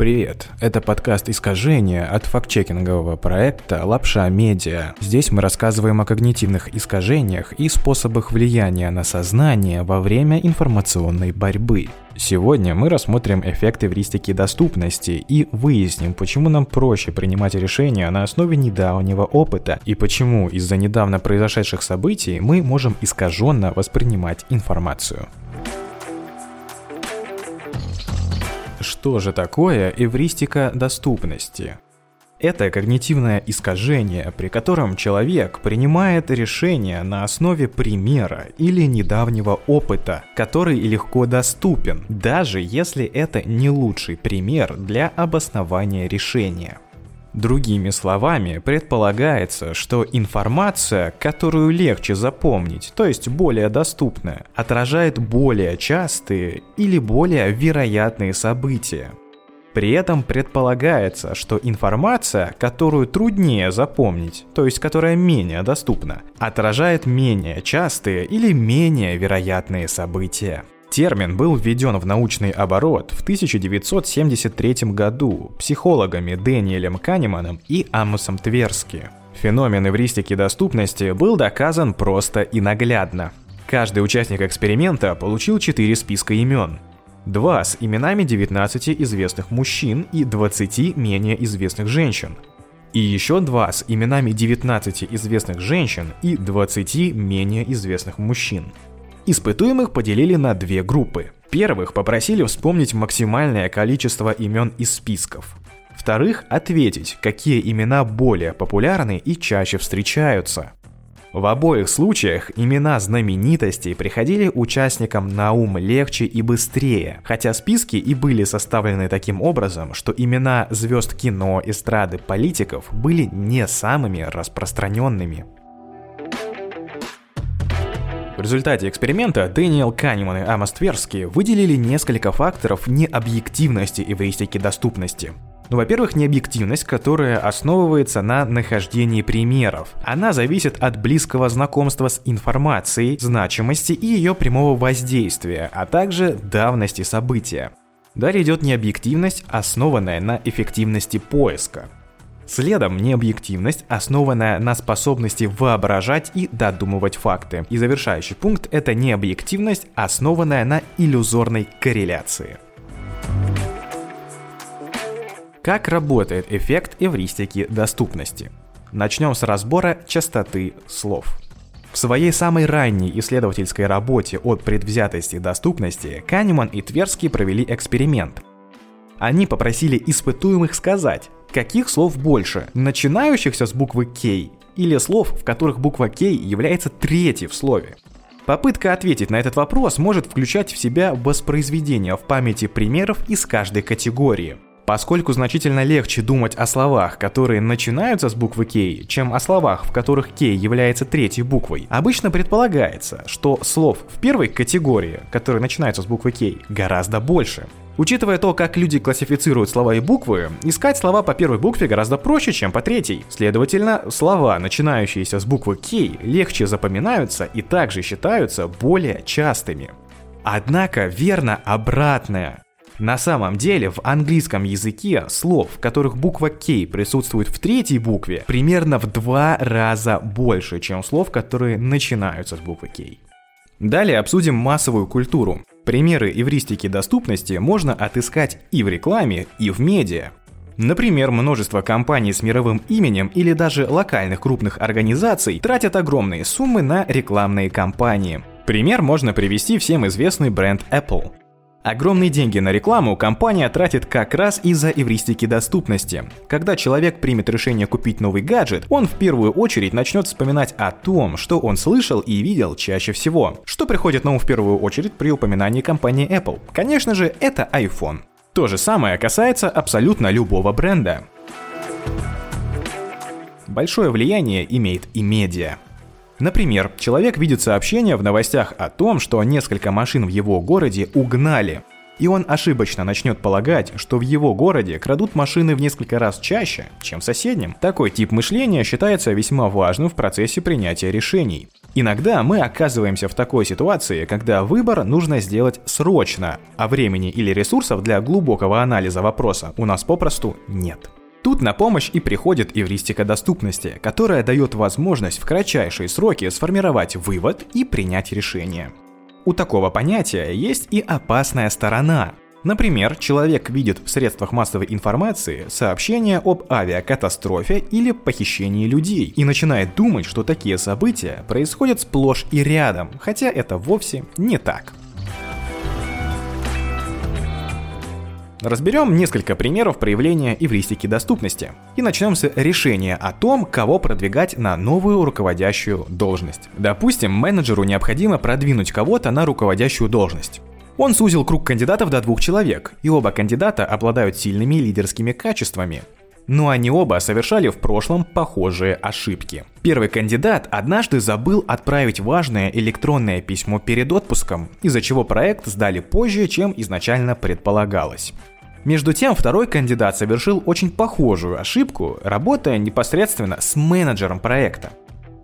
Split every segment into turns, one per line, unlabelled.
Привет, это подкаст «Искажения» от фактчекингового проекта «Лапша Медиа». Здесь мы рассказываем о когнитивных искажениях и способах влияния на сознание во время информационной борьбы. Сегодня мы рассмотрим эффекты эвристики доступности и выясним, почему нам проще принимать решения на основе недавнего опыта и почему из-за недавно произошедших событий мы можем искаженно воспринимать информацию. Что же такое эвристика доступности? Это когнитивное искажение, при котором человек принимает решение на основе примера или недавнего опыта, который легко доступен, даже если это не лучший пример для обоснования решения. Другими словами, предполагается, что информация, которую легче запомнить, то есть более доступная, отражает более частые или более вероятные события. При этом предполагается, что информация, которую труднее запомнить, то есть которая менее доступна, отражает менее частые или менее вероятные события. Термин был введен в научный оборот в 1973 году психологами Дэниелем Канеманом и Амосом Тверски. Феномен эвристики доступности был доказан просто и наглядно. Каждый участник эксперимента получил 4 списка имен. Два с именами 19 известных мужчин и 20 менее известных женщин. И еще два с именами 19 известных женщин и 20 менее известных мужчин. Испытуемых поделили на две группы. Первых попросили вспомнить максимальное количество имен из списков. Вторых – ответить, какие имена более популярны и чаще встречаются. В обоих случаях имена знаменитостей приходили участникам на ум легче и быстрее, хотя списки и были составлены таким образом, что имена звезд кино, эстрады, политиков были не самыми распространенными. В результате эксперимента Дэниел Канеман и Амос Тверски выделили несколько факторов необъективности эвристики доступности. Ну, во-первых, необъективность, которая основывается на нахождении примеров. Она зависит от близкого знакомства с информацией, значимости и ее прямого воздействия, а также давности события. Далее идет необъективность, основанная на эффективности поиска. Следом необъективность, основанная на способности воображать и додумывать факты. И завершающий пункт – это необъективность, основанная на иллюзорной корреляции. Как работает эффект эвристики доступности? Начнем с разбора частоты слов. В своей самой ранней исследовательской работе от предвзятости доступности Канеман и Тверский провели эксперимент. Они попросили испытуемых сказать, Каких слов больше? Начинающихся с буквы K или слов, в которых буква K является третьей в слове? Попытка ответить на этот вопрос может включать в себя воспроизведение в памяти примеров из каждой категории. Поскольку значительно легче думать о словах, которые начинаются с буквы K, чем о словах, в которых K является третьей буквой, обычно предполагается, что слов в первой категории, которые начинаются с буквы K, гораздо больше. Учитывая то, как люди классифицируют слова и буквы, искать слова по первой букве гораздо проще, чем по третьей. Следовательно, слова, начинающиеся с буквы K, легче запоминаются и также считаются более частыми. Однако верно обратное. На самом деле в английском языке слов, в которых буква K присутствует в третьей букве, примерно в два раза больше, чем слов, которые начинаются с буквы K. Далее обсудим массовую культуру. Примеры эвристики доступности можно отыскать и в рекламе, и в медиа. Например, множество компаний с мировым именем или даже локальных крупных организаций тратят огромные суммы на рекламные кампании. Пример можно привести всем известный бренд Apple. Огромные деньги на рекламу компания тратит как раз из-за эвристики доступности. Когда человек примет решение купить новый гаджет, он в первую очередь начнет вспоминать о том, что он слышал и видел чаще всего. Что приходит на ум в первую очередь при упоминании компании Apple? Конечно же, это iPhone. То же самое касается абсолютно любого бренда. Большое влияние имеет и медиа. Например, человек видит сообщение в новостях о том, что несколько машин в его городе угнали. И он ошибочно начнет полагать, что в его городе крадут машины в несколько раз чаще, чем в соседнем. Такой тип мышления считается весьма важным в процессе принятия решений. Иногда мы оказываемся в такой ситуации, когда выбор нужно сделать срочно, а времени или ресурсов для глубокого анализа вопроса у нас попросту нет. Тут на помощь и приходит эвристика доступности, которая дает возможность в кратчайшие сроки сформировать вывод и принять решение. У такого понятия есть и опасная сторона. Например, человек видит в средствах массовой информации сообщения об авиакатастрофе или похищении людей и начинает думать, что такие события происходят сплошь и рядом, хотя это вовсе не так. Разберем несколько примеров проявления эвристики доступности. И начнем с решения о том, кого продвигать на новую руководящую должность. Допустим, менеджеру необходимо продвинуть кого-то на руководящую должность. Он сузил круг кандидатов до двух человек, и оба кандидата обладают сильными лидерскими качествами. Но они оба совершали в прошлом похожие ошибки. Первый кандидат однажды забыл отправить важное электронное письмо перед отпуском, из-за чего проект сдали позже, чем изначально предполагалось. Между тем, второй кандидат совершил очень похожую ошибку, работая непосредственно с менеджером проекта.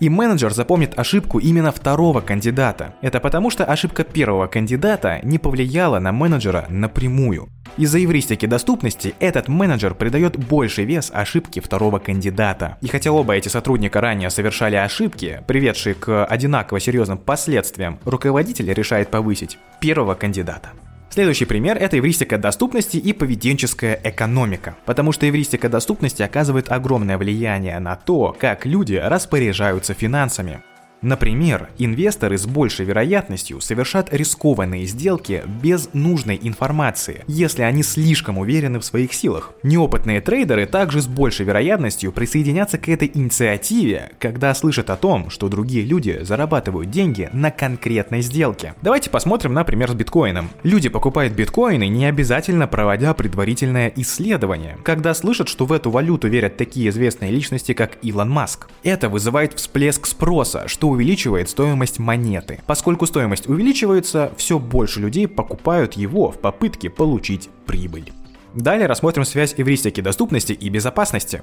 И менеджер запомнит ошибку именно второго кандидата. Это потому, что ошибка первого кандидата не повлияла на менеджера напрямую. Из-за эвристики доступности этот менеджер придает больший вес ошибке второго кандидата. И хотя оба эти сотрудника ранее совершали ошибки, приведшие к одинаково серьезным последствиям, руководитель решает повысить первого кандидата. Следующий пример – это эвристика доступности и поведенческая экономика, потому что эвристика доступности оказывает огромное влияние на то, как люди распоряжаются финансами. Например, инвесторы с большей вероятностью совершат рискованные сделки без нужной информации, если они слишком уверены в своих силах. Неопытные трейдеры также с большей вероятностью присоединятся к этой инициативе, когда слышат о том, что другие люди зарабатывают деньги на конкретной сделке. Давайте посмотрим, например, с биткоином. Люди покупают биткоины, не обязательно проводя предварительное исследование, когда слышат, что в эту валюту верят такие известные личности, как Илон Маск. Это вызывает всплеск спроса, что увеличивает стоимость монеты. Поскольку стоимость увеличивается, все больше людей покупают его в попытке получить прибыль. Далее рассмотрим связь эвристики доступности и безопасности.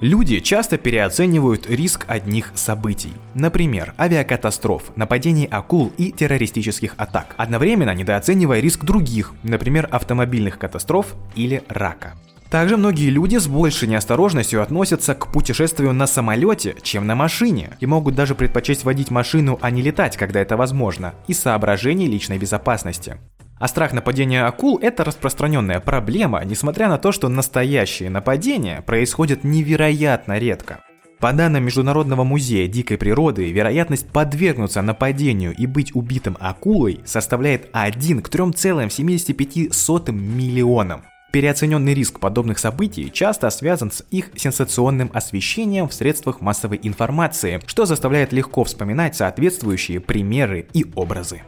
Люди часто переоценивают риск одних событий. Например, авиакатастроф, нападений акул и террористических атак, одновременно недооценивая риск других, например, автомобильных катастроф или рака. Также многие люди с большей неосторожностью относятся к путешествию на самолете, чем на машине, и могут даже предпочесть водить машину, а не летать, когда это возможно, из соображений личной безопасности. А страх нападения акул – это распространенная проблема, несмотря на то, что настоящие нападения происходят невероятно редко. По данным Международного музея дикой природы, вероятность подвергнуться нападению и быть убитым акулой составляет 1 к 3,75 миллионам. Переоцененный риск подобных событий часто связан с их сенсационным освещением в средствах массовой информации, что заставляет легко вспоминать соответствующие примеры и образы.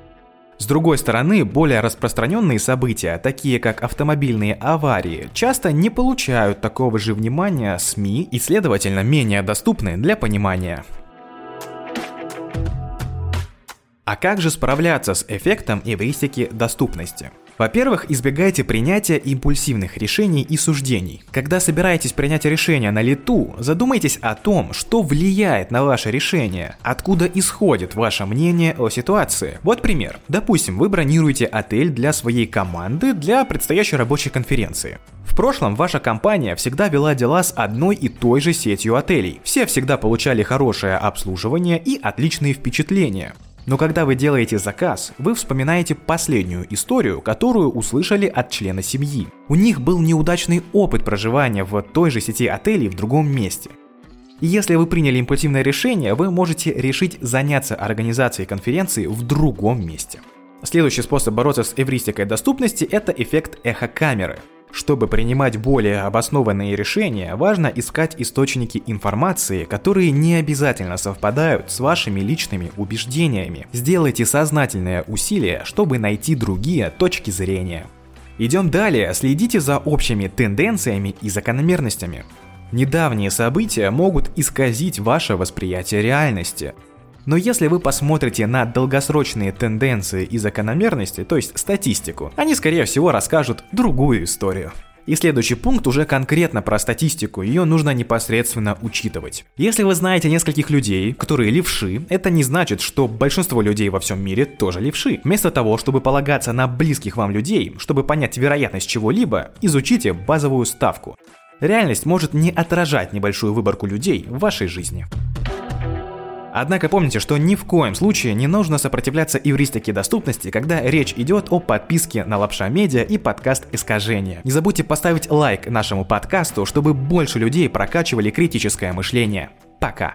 С другой стороны, более распространенные события, такие как автомобильные аварии, часто не получают такого же внимания СМИ и, следовательно, менее доступны для понимания. А как же справляться с эффектом эвристики доступности? Во-первых, избегайте принятия импульсивных решений и суждений. Когда собираетесь принять решение на лету, задумайтесь о том, что влияет на ваше решение, откуда исходит ваше мнение о ситуации. Вот пример. Допустим, вы бронируете отель для своей команды для предстоящей рабочей конференции. В прошлом ваша компания всегда вела дела с одной и той же сетью отелей. Все всегда получали хорошее обслуживание и отличные впечатления. Но когда вы делаете заказ, вы вспоминаете последнюю историю, которую услышали от члена семьи. У них был неудачный опыт проживания в той же сети отелей в другом месте. И если вы приняли импульсивное решение, вы можете решить заняться организацией конференции в другом месте. Следующий способ бороться с эвристикой доступности – это эффект эхокамеры – чтобы принимать более обоснованные решения, важно искать источники информации, которые не обязательно совпадают с вашими личными убеждениями. Сделайте сознательное усилие, чтобы найти другие точки зрения. Идем далее, следите за общими тенденциями и закономерностями. Недавние события могут исказить ваше восприятие реальности. Но если вы посмотрите на долгосрочные тенденции и закономерности, то есть статистику, они скорее всего расскажут другую историю. И следующий пункт уже конкретно про статистику, ее нужно непосредственно учитывать. Если вы знаете нескольких людей, которые левши, это не значит, что большинство людей во всем мире тоже левши. Вместо того, чтобы полагаться на близких вам людей, чтобы понять вероятность чего-либо, изучите базовую ставку. Реальность может не отражать небольшую выборку людей в вашей жизни. Однако помните, что ни в коем случае не нужно сопротивляться эвристике доступности, когда речь идет о подписке на Лапша Медиа и подкаст Искажения. Не забудьте поставить лайк нашему подкасту, чтобы больше людей прокачивали критическое мышление. Пока!